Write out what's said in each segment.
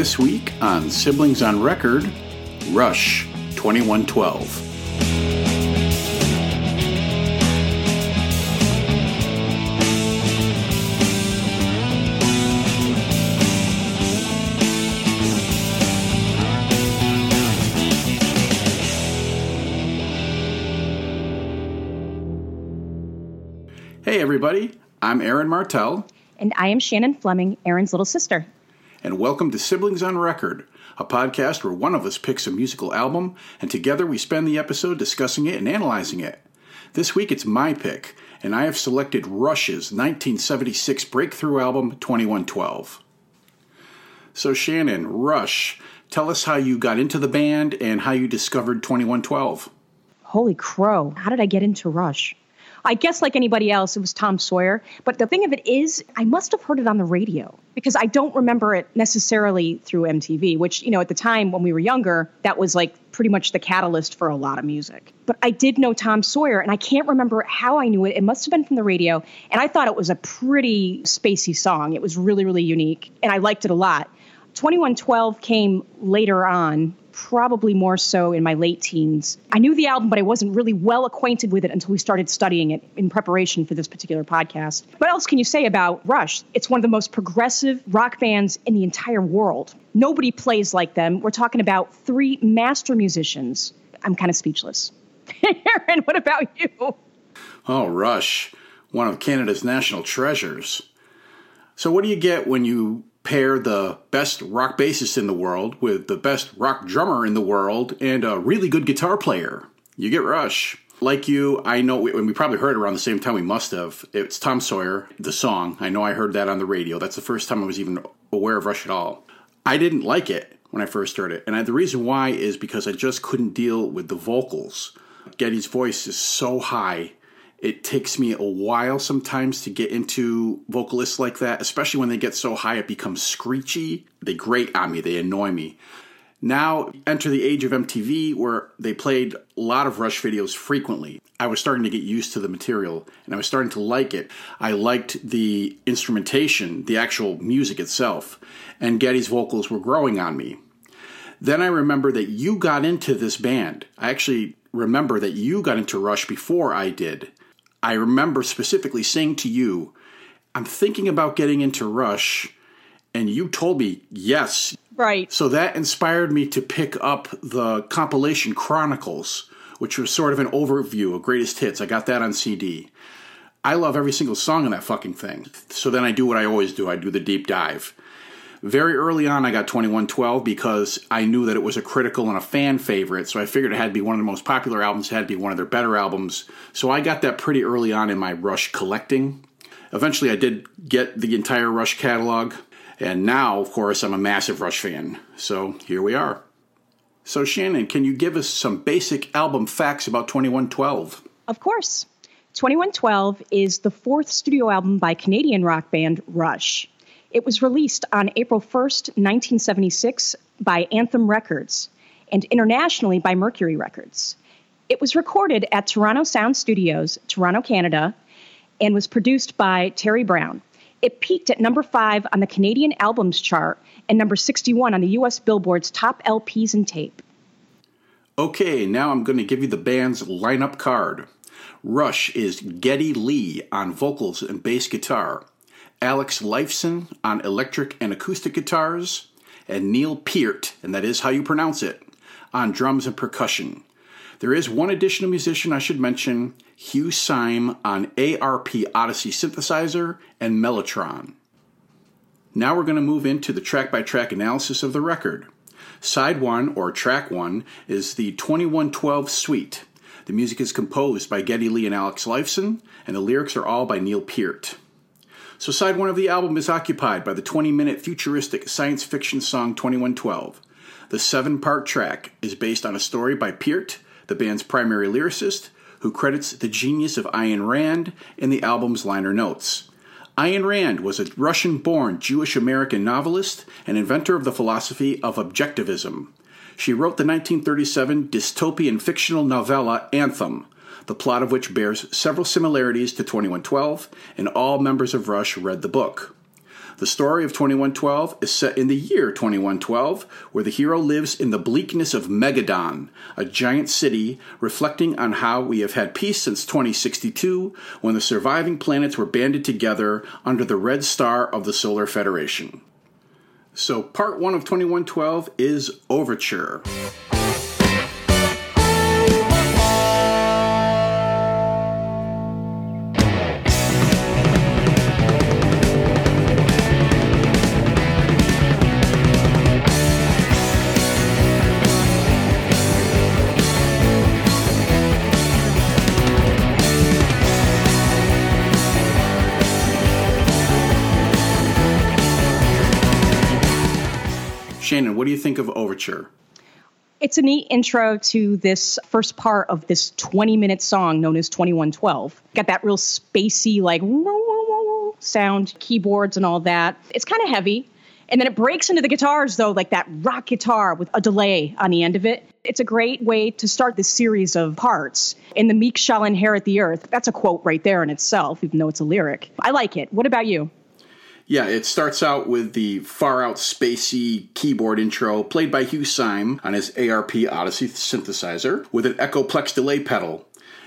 This week on Siblings on Record, Rush 2112. Hey, everybody. I'm Aaron Martell, And I am Shannon Fleming, Aaron's little sister. And welcome to Siblings on Record, a podcast where one of us picks a musical album, and together we spend the episode discussing it and analyzing it. This week it's my pick, and I have selected Rush's 1976 breakthrough album, 2112. So, Shannon, Rush, tell us how you got into the band and how you discovered 2112. Holy crow. How did I get into Rush? I guess, like anybody else, it was Tom Sawyer. But the thing of it is, I must have heard it on the radio because I don't remember it necessarily through MTV, which, you know, at the time when we were younger, that was like pretty much the catalyst for a lot of music. But I did know Tom Sawyer, and I can't remember how I knew it. It must have been from the radio. And I thought it was a pretty spacey song. It was really, really unique, and I liked it a lot. 2112 came later on, probably more so in my late teens. I knew the album, but I wasn't really well acquainted with it until we started studying it in preparation for this particular podcast. What else can you say about Rush? It's one of the most progressive rock bands in the entire world. Nobody plays like them. We're talking about three master musicians. I'm kind of speechless. Aaron, what about you? Oh, Rush, one of Canada's national treasures. So, what do you get when you pair the best rock bassist in the world with the best rock drummer in the world and a really good guitar player? You get Rush. Like you, I know, and we probably heard around the same time we must have. It's Tom Sawyer, the song. I know I heard that on the radio. That's the first time I was even aware of Rush at all. I didn't like it when I first heard it. And I, the reason why is because I just couldn't deal with the vocals. Geddy's voice is so high. It takes me a while sometimes to get into vocalists like that, especially when they get so high it becomes screechy. They grate on me, they annoy me. Now, enter the age of MTV where they played a lot of Rush videos frequently. I was starting to get used to the material and I was starting to like it. I liked the instrumentation, the actual music itself, and Geddy's vocals were growing on me. Then I remember that you got into this band. I actually remember that you got into Rush before I did. I remember specifically saying to you, I'm thinking about getting into Rush, and you told me yes. Right. So that inspired me to pick up the compilation Chronicles, which was sort of an overview of greatest hits. I got that on CD. I love every single song in that fucking thing. So then I do what I always do I do the deep dive. Very early on, I got 2112 because I knew that it was a critical and a fan favorite. So I figured it had to be one of the most popular albums, it had to be one of their better albums. So I got that pretty early on in my Rush collecting. Eventually, I did get the entire Rush catalog. And now, of course, I'm a massive Rush fan. So here we are. So, Shannon, can you give us some basic album facts about 2112? Of course. 2112 is the fourth studio album by Canadian rock band Rush. It was released on April 1st, 1976 by Anthem Records and internationally by Mercury Records. It was recorded at Toronto Sound Studios, Toronto, Canada, and was produced by Terry Brown. It peaked at number 5 on the Canadian Albums chart and number 61 on the US Billboard's top LPs and tape. Okay, now I'm going to give you the band's lineup card. Rush is Geddy Lee on vocals and bass guitar, Alex Lifeson on electric and acoustic guitars, and Neil Peart, and that is how you pronounce it, on drums and percussion. There is one additional musician I should mention, Hugh Syme on ARP Odyssey synthesizer and Mellotron. Now we're going to move into the track by track analysis of the record. Side 1, or track 1, is the 2112 Suite. The music is composed by Geddy Lee and Alex Lifeson, and the lyrics are all by Neil Peart. So, side 1 of the album is occupied by the 20 minute futuristic science fiction song 2112. The seven part track is based on a story by Peart, the band's primary lyricist, who credits the genius of Ayn Rand in the album's liner notes. Ayn Rand was a Russian born Jewish American novelist and inventor of the philosophy of objectivism. She wrote the 1937 dystopian fictional novella Anthem, the plot of which bears several similarities to 2112, and all members of Rush read the book. The story of 2112 is set in the year 2112, where the hero lives in the bleakness of Megadon, a giant city reflecting on how we have had peace since 2062, when the surviving planets were banded together under the red star of the Solar Federation. So, part one of 2112 is Overture. Overture? It's a neat intro to this first part of this 20 minute song known as 2112. Got that real spacey, like sound, keyboards, and all that. It's kind of heavy. And then it breaks into the guitars, though, like that rock guitar with a delay on the end of it. It's a great way to start this series of parts. And the meek shall inherit the earth. That's a quote right there in itself, even though it's a lyric. I like it. What about you? Yeah, it starts out with the far out spacey keyboard intro played by Hugh Syme on his ARP Odyssey synthesizer with an Echoplex delay pedal.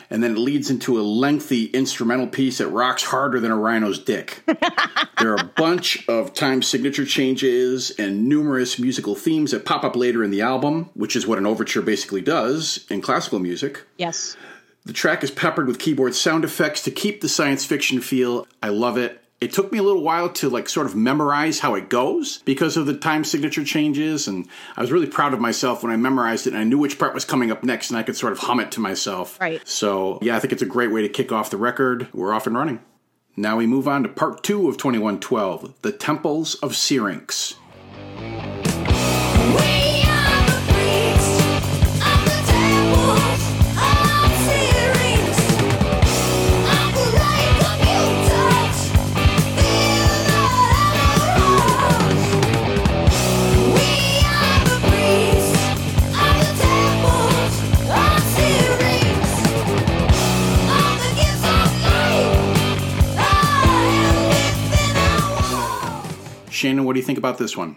And then it leads into a lengthy instrumental piece that rocks harder than a rhino's dick. there are a bunch of time signature changes and numerous musical themes that pop up later in the album, which is what an overture basically does in classical music. Yes. The track is peppered with keyboard sound effects to keep the science fiction feel. I love it. It took me a little while to like sort of memorize how it goes because of the time signature changes, and I was really proud of myself when I memorized it and I knew which part was coming up next, and I could sort of hum it to myself. Right. So yeah, I think it's a great way to kick off the record. We're off and running. Now we move on to part two of 2112, The Temples of Syrinx. Shannon, what do you think about this one?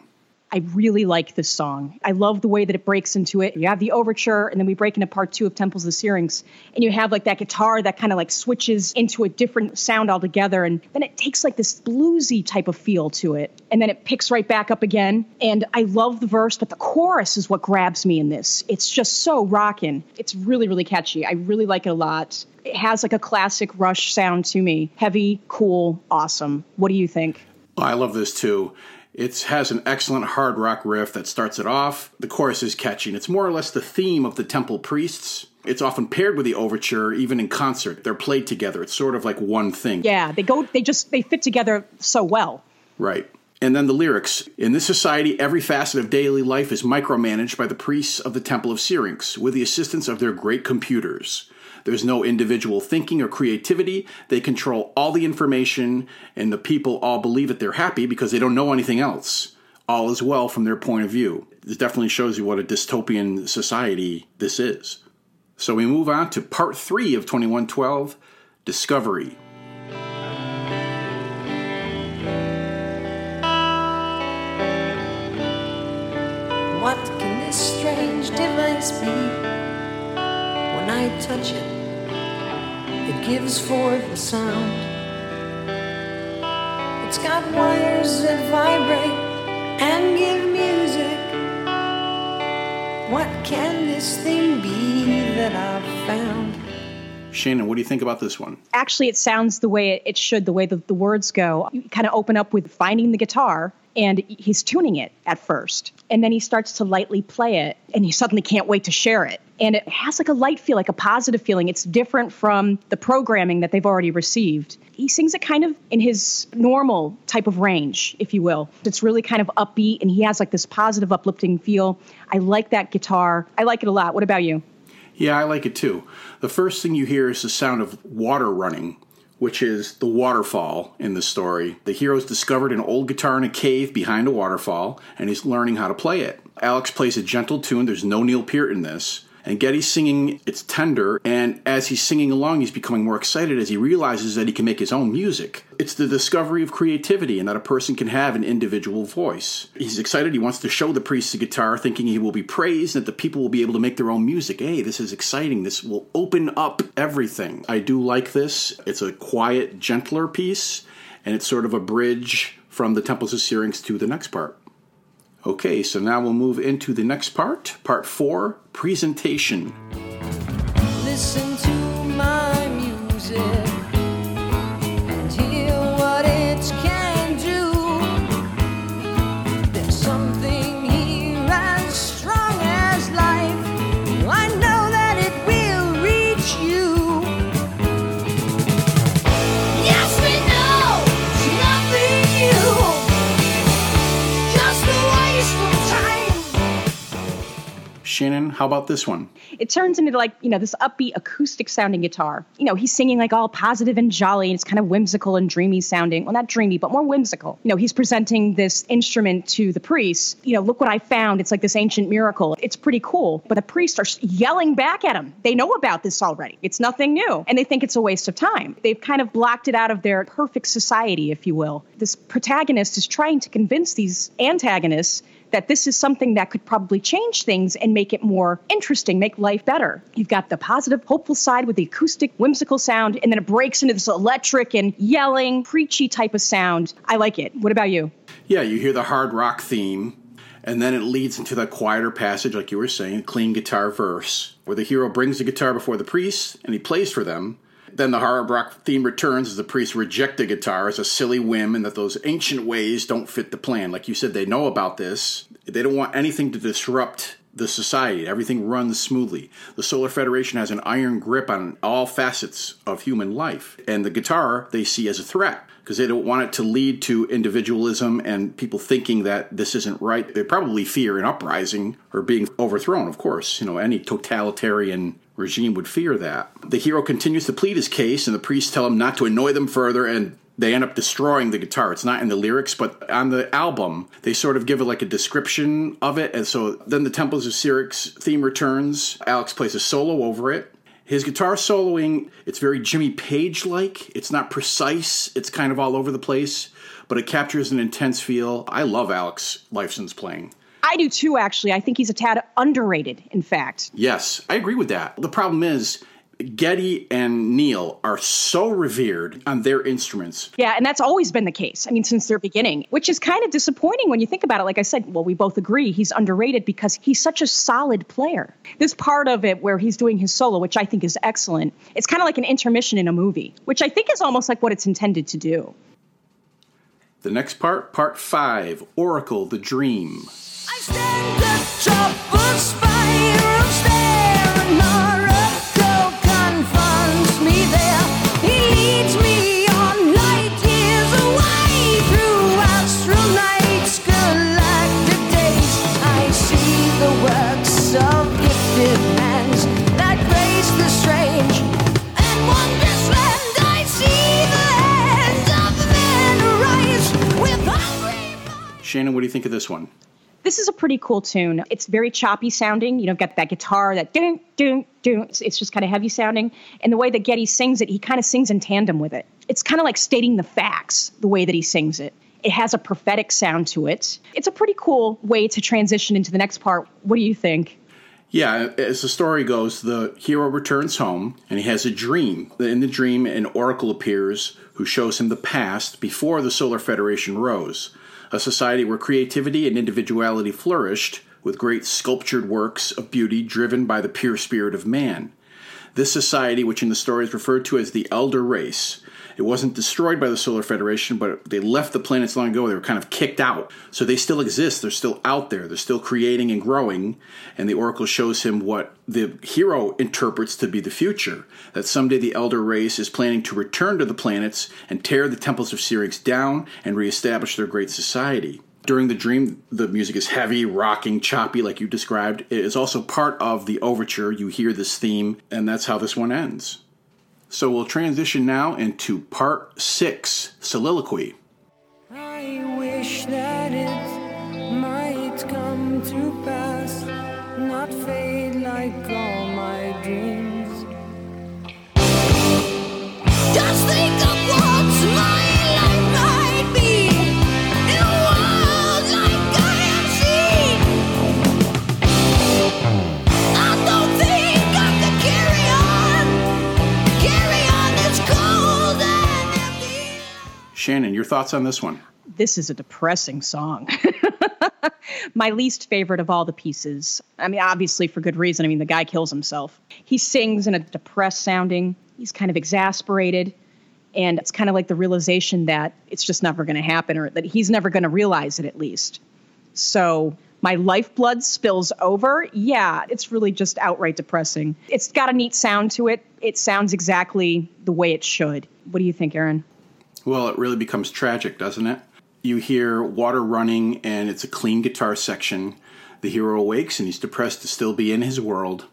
I really like this song. I love the way that it breaks into it. You have the overture, and then we break into part two of Temples of the Syrinx, and you have like that guitar that kind of like switches into a different sound altogether, and then it takes like this bluesy type of feel to it, and then it picks right back up again. And I love the verse, but the chorus is what grabs me in this. It's just so rocking. It's really, really catchy. I really like it a lot. It has like a classic Rush sound to me. Heavy, cool, awesome. What do you think? I love this too. It has an excellent hard rock riff that starts it off. The chorus is catchy, and it's more or less the theme of the Temple Priests. It's often paired with the overture, even in concert. They're played together. It's sort of like one thing. Yeah, they go. They just they fit together so well. Right. And then the lyrics. In this society, every facet of daily life is micromanaged by the priests of the Temple of Syrinx with the assistance of their great computers. There's no individual thinking or creativity. They control all the information, and the people all believe that they're happy because they don't know anything else. All is well from their point of view. This definitely shows you what a dystopian society this is. So we move on to part three of 2112 Discovery. What can this strange device be? When I touch it, it gives forth a sound. It's got wires that vibrate and give music. What can this thing be that I've found? Shannon, what do you think about this one? Actually, it sounds the way it should, the way the, the words go. You kind of open up with finding the guitar, and he's tuning it at first. And then he starts to lightly play it, and he suddenly can't wait to share it. And it has like a light feel, like a positive feeling. It's different from the programming that they've already received. He sings it kind of in his normal type of range, if you will. It's really kind of upbeat, and he has like this positive, uplifting feel. I like that guitar. I like it a lot. What about you? Yeah, I like it too. The first thing you hear is the sound of water running, which is the waterfall in the story. The hero's discovered an old guitar in a cave behind a waterfall, and he's learning how to play it. Alex plays a gentle tune. There's no Neil Peart in this. And Geddy's singing, it's tender, and as he's singing along, he's becoming more excited as he realizes that he can make his own music. It's the discovery of creativity and that a person can have an individual voice. He's excited, he wants to show the priest the guitar, thinking he will be praised and that the people will be able to make their own music. Hey, this is exciting. This will open up everything. I do like this. It's a quiet, gentler piece, and it's sort of a bridge from the Temples of Syrinx to the next part. Okay, so now we'll move into the next part, part four presentation. Listen to my music Shannon, how about this one? it turns into like you know this upbeat acoustic sounding guitar. You know he's singing like all positive and jolly and it's kind of whimsical and dreamy sounding. Well not dreamy but more whimsical. You know he's presenting this instrument to the priest you know look what i found. It's like this ancient miracle. It's pretty cool but the priests are yelling back at him. They know about this already. It's nothing new and they think it's a waste of time. They've kind of blocked it out of their perfect society if you will. This protagonist is trying to convince these antagonists that this is something that could probably change things and make it more interesting, make life better. You've got the positive, hopeful side with the acoustic, whimsical sound, and then it breaks into this electric and yelling, preachy type of sound. I like it. What about you? Yeah, you hear the hard rock theme, and then it leads into that quieter passage, like you were saying, clean guitar verse, where the hero brings the guitar before the priest and he plays for them. Then the hard rock theme returns as the priests reject the guitar as a silly whim and that those ancient ways don't fit the plan. Like you said, they know about this. They don't want anything to disrupt the society. Everything runs smoothly. The Solar Federation has an iron grip on all facets of human life. And the guitar they see as a threat because they don't want it to lead to individualism and people thinking that this isn't right. They probably fear an uprising or being overthrown, of course. You know, any totalitarian regime would fear that. The hero continues to plead his case, and the priests tell him not to annoy them further, and they end up destroying the guitar. It's not in the lyrics, but on the album, they sort of give it like a description of it. And so then the Temples of Syrinx theme returns. Alex plays a solo over it. His guitar soloing, it's very Jimmy Page like. It's not precise, it's kind of all over the place, but it captures an intense feel. I love Alex Lifeson's playing. I do too, actually. I think he's a tad underrated, in fact. Yes, I agree with that. The problem is, Geddy and Neil are so revered on their instruments. Yeah, and that's always been the case. I mean, since their beginning, which is kind of disappointing when you think about it. Like I said, well, we both agree he's underrated because he's such a solid player. This part of it where he's doing his solo, which I think is excellent, it's kind of like an intermission in a movie, which I think is almost like what it's intended to do. The next part, part five Oracle, the Dream. This is a pretty cool tune. It's very choppy sounding. You know, got that guitar, that ding, ding, ding. It's, it's just kind of heavy sounding. And the way that Geddy sings it, he kind of sings in tandem with it. It's kind of like stating the facts, the way that he sings it. It has a prophetic sound to it. It's a pretty cool way to transition into the next part. What do you think? Yeah, as the story goes, the hero returns home and he has a dream. In the dream, an oracle appears who shows him the past before the Solar Federation rose, a society where creativity and individuality flourished, with great sculptured works of beauty driven by the pure spirit of man. This society, which in the story is referred to as the Elder Race, it wasn't destroyed by the Solar Federation, but they left the planets long ago. They were kind of kicked out. So they still exist. They're still out there. They're still creating and growing. And the Oracle shows him what the hero interprets to be the future that someday the Elder Race is planning to return to the planets and tear the temples of Syrinx down and reestablish their great society. During the dream, the music is heavy, rocking, choppy, like you described. It is also part of the overture. You hear this theme, and that's how this one ends. So we'll transition now into part six soliloquy. Shannon, your thoughts on this one? This is a depressing song. My least favorite of all the pieces. I mean, obviously for good reason. I mean, the guy kills himself. He sings in a depressed sounding. He's kind of exasperated. And it's kind of like the realization that it's just never going to happen or that he's never going to realize it at least. So my lifeblood spills over. Yeah, it's really just outright depressing. It's got a neat sound to it. It sounds exactly the way it should. What do you think, Aaron? Well, it really becomes tragic, doesn't it? You hear water running, and it's a clean guitar section. The hero awakes, and he's depressed to still be in his world.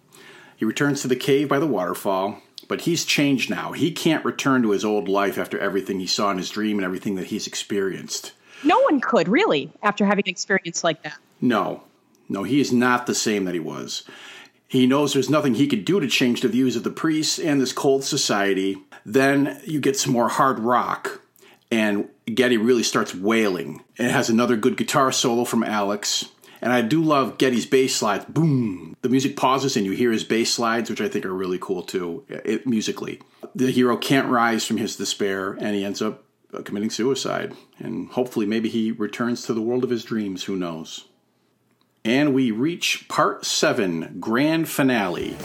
He returns to the cave by the waterfall, but he's changed now. He can't return to his old life after everything he saw in his dream and everything that he's experienced. No one could, really, after having an experience like that. No, no, he is not the same that he was. He knows there's nothing he could do to change the views of the priests and this cold society. Then you get some more hard rock, and Geddy really starts wailing. And it has another good guitar solo from Alex. And I do love Geddy's bass slides. Boom! The music pauses and you hear his bass slides, which I think are really cool too, it, musically. The hero can't rise from his despair, and he ends up uh, committing suicide. And hopefully, maybe he returns to the world of his dreams. Who knows? And we reach part seven, grand finale.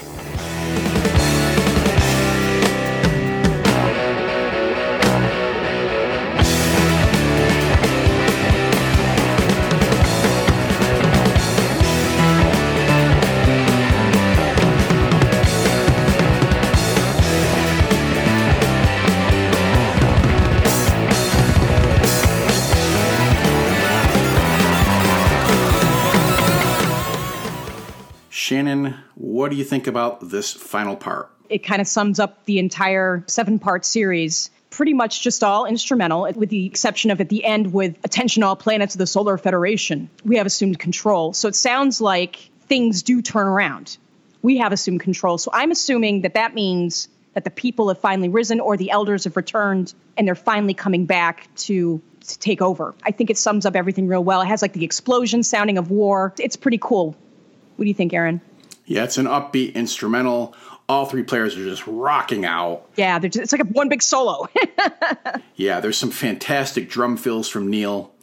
Shannon, what do you think about this final part? It kind of sums up the entire seven part series. Pretty much just all instrumental, with the exception of at the end with Attention All Planets of the Solar Federation. We have assumed control. So it sounds like things do turn around. We have assumed control. So I'm assuming that that means that the people have finally risen or the elders have returned and they're finally coming back to, to take over. I think it sums up everything real well. It has like the explosion sounding of war. It's pretty cool. What do you think, Aaron? Yeah, it's an upbeat instrumental. All three players are just rocking out. Yeah, they're just, it's like a one big solo. Yeah, there's some fantastic drum fills from Neil.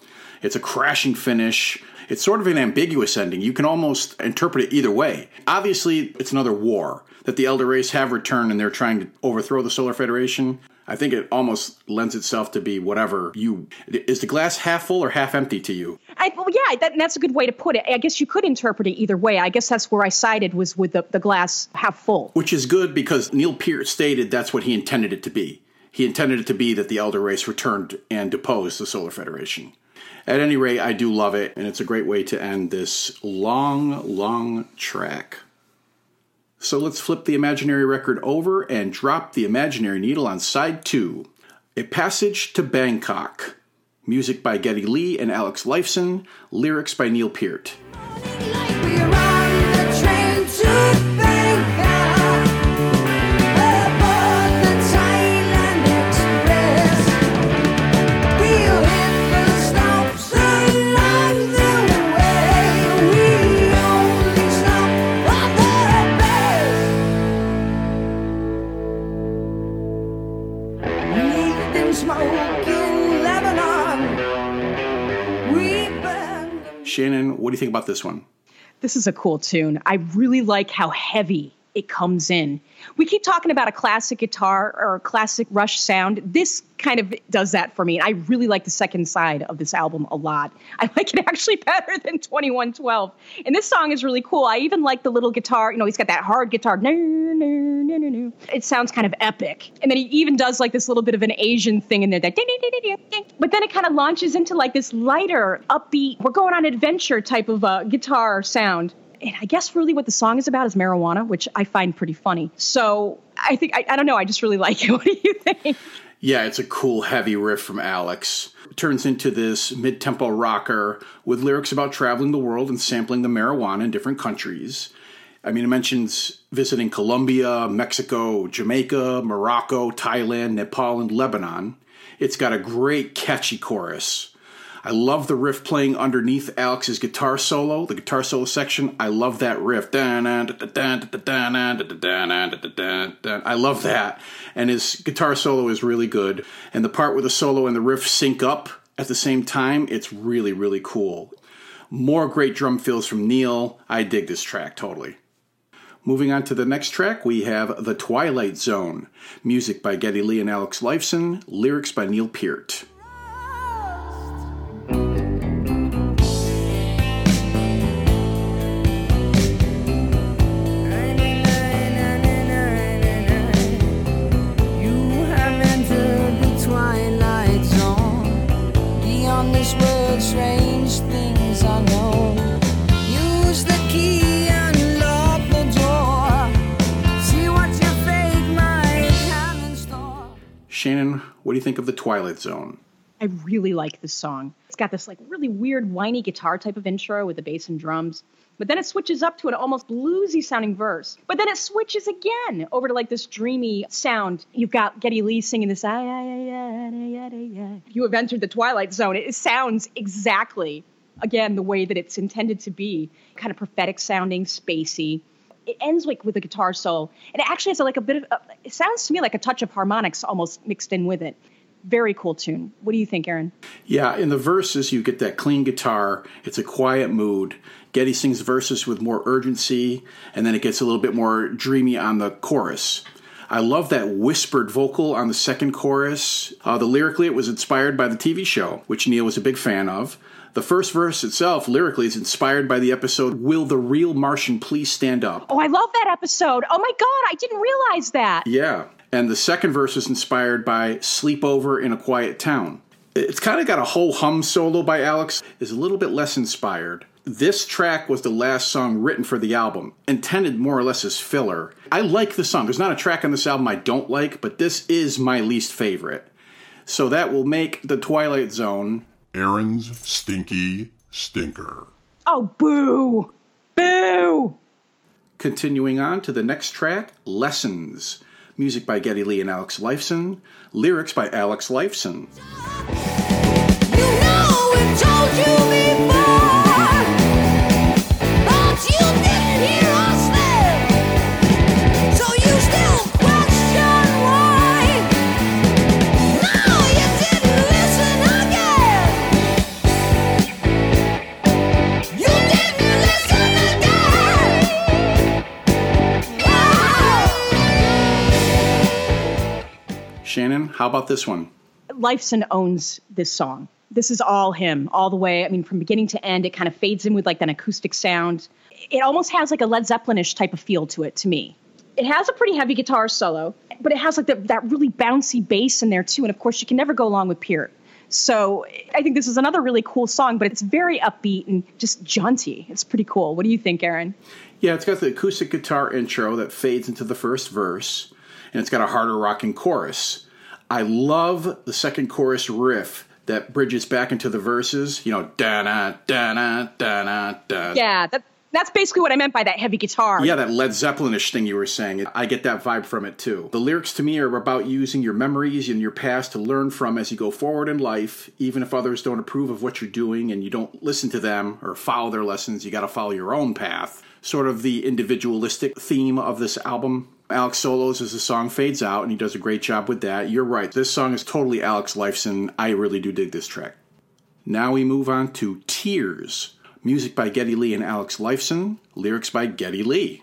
It's a crashing finish. It's sort of an ambiguous ending. You can almost interpret it either way. Obviously, it's another war that the Elder Race have returned and they're trying to overthrow the Solar Federation. I think it almost lends itself to be whatever you. Is the glass half full or half empty to you? I, well, yeah, that, that's a good way to put it. I guess you could interpret it either way. I guess that's where I sided was with the, the glass half full. Which is good because Neil Peart stated that's what he intended it to be. He intended it to be that the Elder Race returned and deposed the Solar Federation. At any rate, I do love it, and it's a great way to end this long, long track. So let's flip the imaginary record over and drop the imaginary needle on side two A Passage to Bangkok. Music by Geddy Lee and Alex Lifeson, lyrics by Neil Peart. Shannon, what do you think about this one? This is a cool tune. I really like how heavy it comes in. We keep talking about a classic guitar or a classic Rush sound. This kind of does that for me. I really like the second side of this album a lot. I like it actually better than 2112. And this song is really cool. I even like the little guitar. You know, he's got that hard guitar. It sounds kind of epic. And then he even does like this little bit of an Asian thing in there. That. But then it kind of launches into like this lighter, upbeat, we're going on adventure type of uh, guitar sound and I guess really what the song is about is marijuana, which I find pretty funny. So I think I, I don't know. I just really like it. What do you think? Yeah, it's a cool heavy riff from Alex. It turns into this mid tempo rocker with lyrics about traveling the world and sampling the marijuana in different countries. I mean, it mentions visiting Colombia, Mexico, Jamaica, Morocco, Thailand, Nepal, and Lebanon. It's got a great catchy chorus. I love the riff playing underneath Alex's guitar solo, the guitar solo section. I love that riff. I love that. And his guitar solo is really good. And the part where the solo and the riff sync up at the same time, it's really, really cool. More great drum fills from Neil. I dig this track totally. Moving on to the next track, we have The Twilight Zone. Music by Geddy Lee and Alex Lifeson, lyrics by Neil Peart. Twilight Zone? I really like this song. It's got this like really weird whiny guitar type of intro with the bass and drums. But then it switches up to an almost bluesy sounding verse. But then it switches again over to like this dreamy sound. You've got Geddy Lee singing this. You have entered the twilight zone. It sounds exactly, again, the way that it's intended to be. Kind of prophetic sounding, spacey. It ends like with a guitar solo, and it actually has like a bit of. It sounds to me like a touch of harmonics almost mixed in with it. Very cool tune. What do you think, Aaron? Yeah, in the verses, you get that clean guitar. It's a quiet mood. Geddy sings verses with more urgency, and then it gets a little bit more dreamy on the chorus. I love that whispered vocal on the second chorus. Uh, the lyrically, it was inspired by the TV show, which Neil was a big fan of. The first verse itself, lyrically, is inspired by the episode "Will the Real Martian Please Stand Up?" Oh, I love that episode. Oh my God, I didn't realize that. Yeah. And the second verse is inspired by Stopover in a Quiet Town. It's kind of got a whole hum solo by Alex, is a little bit less inspired. This track was the last song written for the album, intended more or less as filler. I like the song. There's not a track on this album I don't like, but this is my least favorite. So that will make The Twilight Zone Aaron's Stinky Stinker. Oh, boo. Boo. Continuing on to the next track, Lessons. Music by Geddy Lee and Alex Lifeson. Lyrics by Alex Lifeson. You know Shannon, how about this one? Lifeson owns this song. This is all him, all the way. I mean, from beginning to end, it kind of fades in with like an acoustic sound. It almost has like a Led Zeppelinish type of feel to it to me. It has a pretty heavy guitar solo, but it has like the, that really bouncy bass in there too. And of course, you can never go along with Peart. So I think this is another really cool song, but it's very upbeat and just jaunty. It's pretty cool. What do you think, Aaron? Yeah, it's got the acoustic guitar intro that fades into the first verse, and it's got a harder rocking chorus. I love the second chorus riff that bridges back into the verses. You know, da na da na da na da. Yeah, that, that's basically what I meant by that heavy guitar. Yeah, that Led Zeppelinish thing you were saying. I get that vibe from it too. The lyrics to me are about using your memories and your past to learn from as you go forward in life. Even if others don't approve of what you're doing and you don't listen to them or follow their lessons, you got to follow your own path. Sort of the individualistic theme of this album. Alex solos as the song fades out, and he does a great job with that. You're right, this song is totally Alex Lifeson. I really do dig this track. Now we move on to Tears. Music by Geddy Lee and Alex Lifeson. Lyrics by Geddy Lee.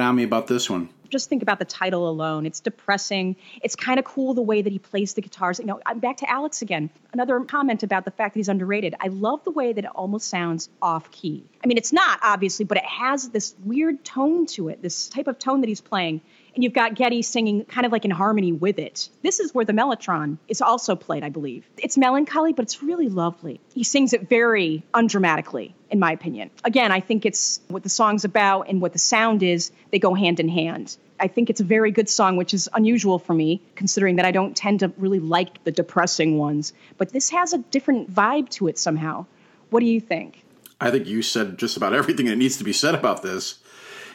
On me about this one. Just think about the title alone. It's depressing. It's kind of cool the way that he plays the guitars. You know, I'm back to Alex again. Another comment about the fact that he's underrated. I love the way that it almost sounds off key. I mean, it's not obviously, but it has this weird tone to it, this type of tone that he's playing. And you've got Geddy singing kind of like in harmony with it. This is where the mellotron is also played, I believe. It's melancholy, but it's really lovely. He sings it very undramatically, in my opinion. Again, I think it's what the song's about and what the sound is, they go hand in hand. I think it's a very good song, which is unusual for me, considering that I don't tend to really like the depressing ones. But this has a different vibe to it somehow. What do you think? I think you said just about everything that needs to be said about this.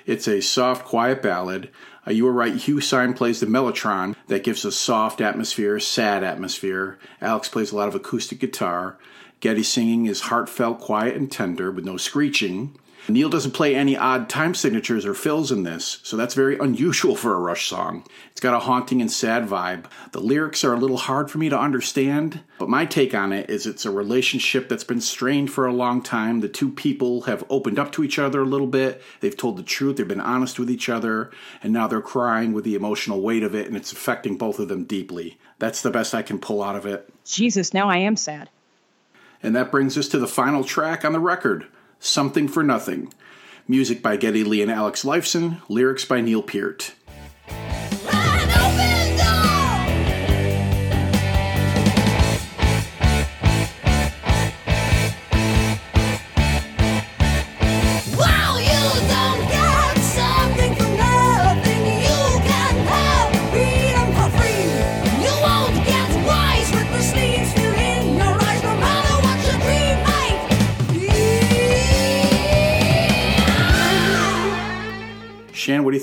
It's a soft, quiet ballad. Uh, you were right. Hugh Syme plays the mellotron that gives a soft atmosphere, sad atmosphere. Alex plays a lot of acoustic guitar. Geddy singing is heartfelt, quiet, and tender with no screeching. Neil doesn't play any odd time signatures or fills in this, so that's very unusual for a Rush song. It's got a haunting and sad vibe. The lyrics are a little hard for me to understand, but my take on it is it's a relationship that's been strained for a long time. The two people have opened up to each other a little bit, they've told the truth, they've been honest with each other, and now they're crying with the emotional weight of it, and it's affecting both of them deeply. That's the best I can pull out of it. Jesus, now I am sad. And that brings us to the final track on the record Something for Nothing. Music by Geddy Lee and Alex Lifeson, lyrics by Neil Peart.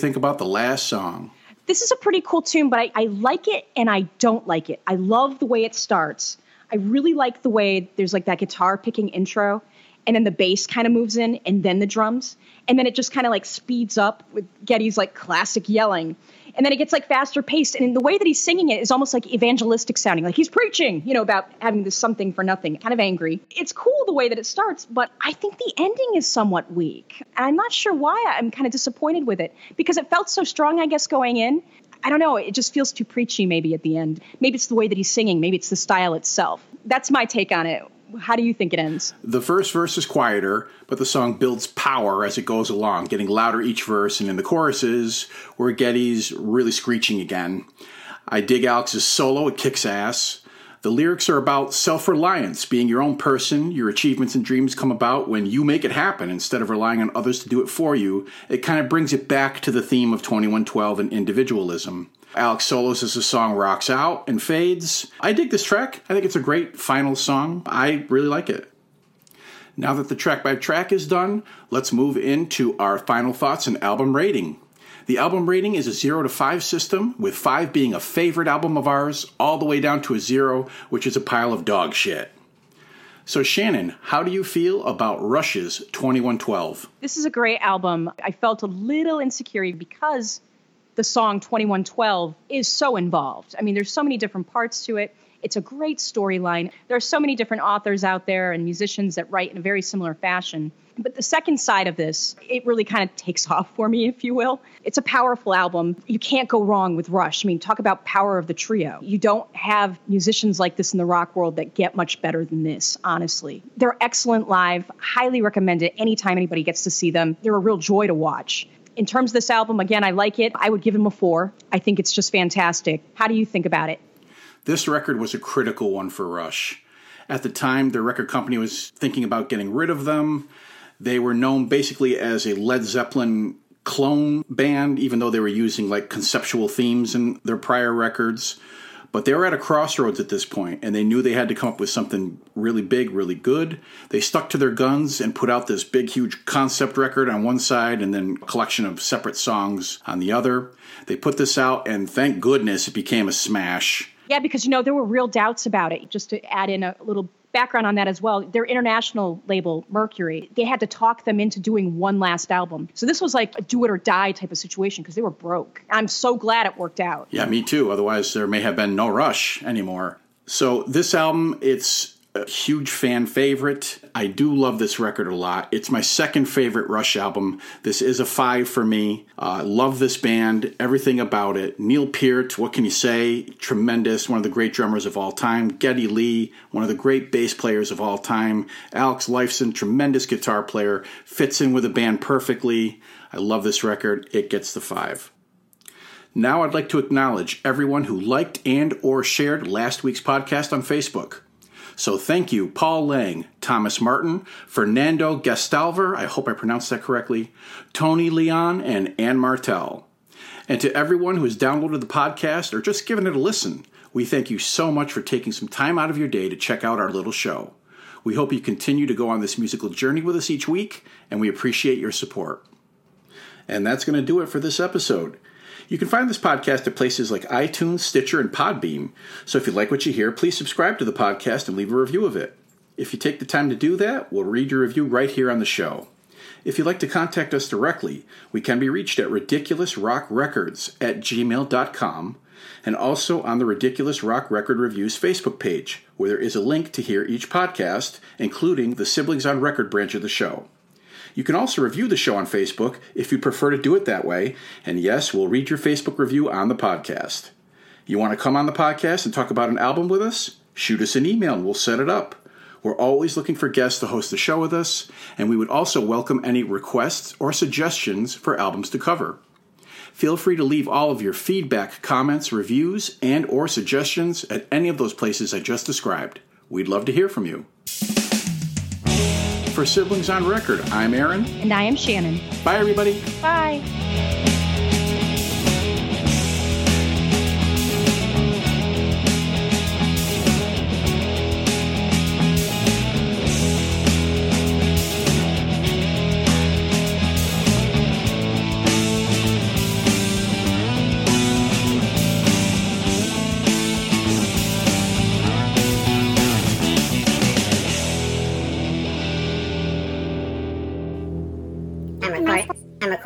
Think about the last song? This is a pretty cool tune, but I, I like it and I don't like it. I love the way it starts. I really like the way there's like that guitar picking intro, and then the bass kind of moves in, and then the drums, and then it just kind of like speeds up with Geddy's like classic yelling, and then it gets like faster paced, and the way that he's singing it is almost like evangelistic sounding, like he's preaching, you know, about having this something for nothing, kind of angry. It's cool the way that it starts, but I think the ending is somewhat weak. And I'm not sure why I'm kind of disappointed with it because it felt so strong, I guess, going in. I don't know. It just feels too preachy maybe at the end. Maybe it's the way that he's singing. Maybe it's the style itself. That's my take on it. How do you think it ends? The first verse is quieter, but the song builds power as it goes along, getting louder each verse, and in the choruses, where Geddy's really screeching again. I dig Alex's solo, it kicks ass. The lyrics are about self reliance, being your own person. Your achievements and dreams come about when you make it happen instead of relying on others to do it for you. It kind of brings it back to the theme of 2112 and individualism. Alex solos as the song rocks out and fades. I dig this track. I think it's a great final song. I really like it. Now that the track by track is done, let's move into our final thoughts and album rating. The album rating is a 0 to 5 system, with 5 being a favorite album of ours, all the way down to a 0, which is a pile of dog shit. So, Shannon, how do you feel about Rush's 2112? This is a great album. I felt a little insecure because the song 2112 is so involved. I mean, there's so many different parts to it. It's a great storyline. There are so many different authors out there and musicians that write in a very similar fashion. But the second side of this, it really kind of takes off for me, if you will. It's a powerful album. You can't go wrong with Rush. I mean, talk about power of the trio. You don't have musicians like this in the rock world that get much better than this, honestly. They're excellent live. Highly recommend it anytime anybody gets to see them. They're a real joy to watch. In terms of this album, again, I like it. I would give him a four. I think it's just fantastic. How do you think about it? This record was a critical one for Rush. At the time, their record company was thinking about getting rid of them. They were known basically as a Led Zeppelin clone band, even though they were using like conceptual themes in their prior records. But they were at a crossroads at this point, and they knew they had to come up with something really big, really good. They stuck to their guns and put out this big, huge concept record on one side and then a collection of separate songs on the other. They put this out, and thank goodness it became a smash. Yeah, because you know there were real doubts about it. Just to add in a little background on that as well, their international label Mercury, they had to talk them into doing one last album. So this was like a do it or die type of situation because they were broke. I'm so glad it worked out. Yeah, me too. Otherwise, there may have been no Rush anymore. So this album, it's a huge fan favorite. I do love this record a lot. It's my second favorite Rush album. This is a five for me. Uh, love this band, everything about it. Neil Peart, what can you say? Tremendous, one of the great drummers of all time. Geddy Lee, one of the great bass players of all time. Alex Lifeson, tremendous guitar player, fits in with the band perfectly. I love this record. It gets the five. Now I'd like to acknowledge everyone who liked and or shared last week's podcast on Facebook. So thank you, Paul Lang, Thomas Martin, Fernando Gastalver, I hope I pronounced that correctly, Tony Leon, and Anne Martel. And to everyone who has downloaded the podcast or just given it a listen, we thank you so much for taking some time out of your day to check out our little show. We hope you continue to go on this musical journey with us each week, and we appreciate your support. And that's going to do it for this episode. You can find this podcast at places like iTunes, Stitcher, and Podbean. So if you like what you hear, please subscribe to the podcast and leave a review of it. If you take the time to do that, we'll read your review right here on the show. If you'd like to contact us directly, we can be reached at ridiculousrockrecords at gmail.com and also on the Ridiculous Rock Record Reviews Facebook page, where there is a link to hear each podcast, including the Siblings on Record branch of the show. You can also review the show on Facebook if you prefer to do it that way, and yes, we'll read your Facebook review on the podcast. You want to come on the podcast and talk about an album with us? Shoot us an email and we'll set it up. We're always looking for guests to host the show with us, and we would also welcome any requests or suggestions for albums to cover. Feel free to leave all of your feedback, comments, reviews, and or suggestions at any of those places I just described. We'd love to hear from you. For Siblings on Record, I'm Aaron. And I am Shannon. Bye, everybody. Bye.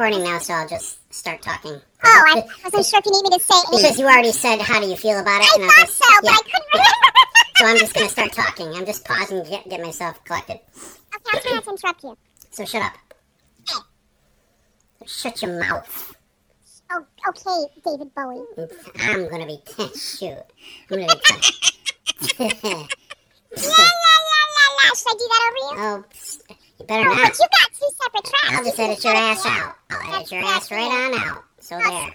Recording now, so I'll just start talking. Oh, I wasn't sure if you need me to say anything. Because you already said how do you feel about it. I thought just, so, but. I couldn't remember. So I'm just gonna start talking. I'm just pausing to get, get myself collected. okay, I'm try not to interrupt you. So shut up. Shut your mouth. Oh, okay, David Bowie. I'm gonna be shoot. I'm gonna be. La la la la la. Should I do that over you? oh, you better No, not. but you got two separate tracks. I'll just edit your ass out. I'll edit your ass right on out. So there.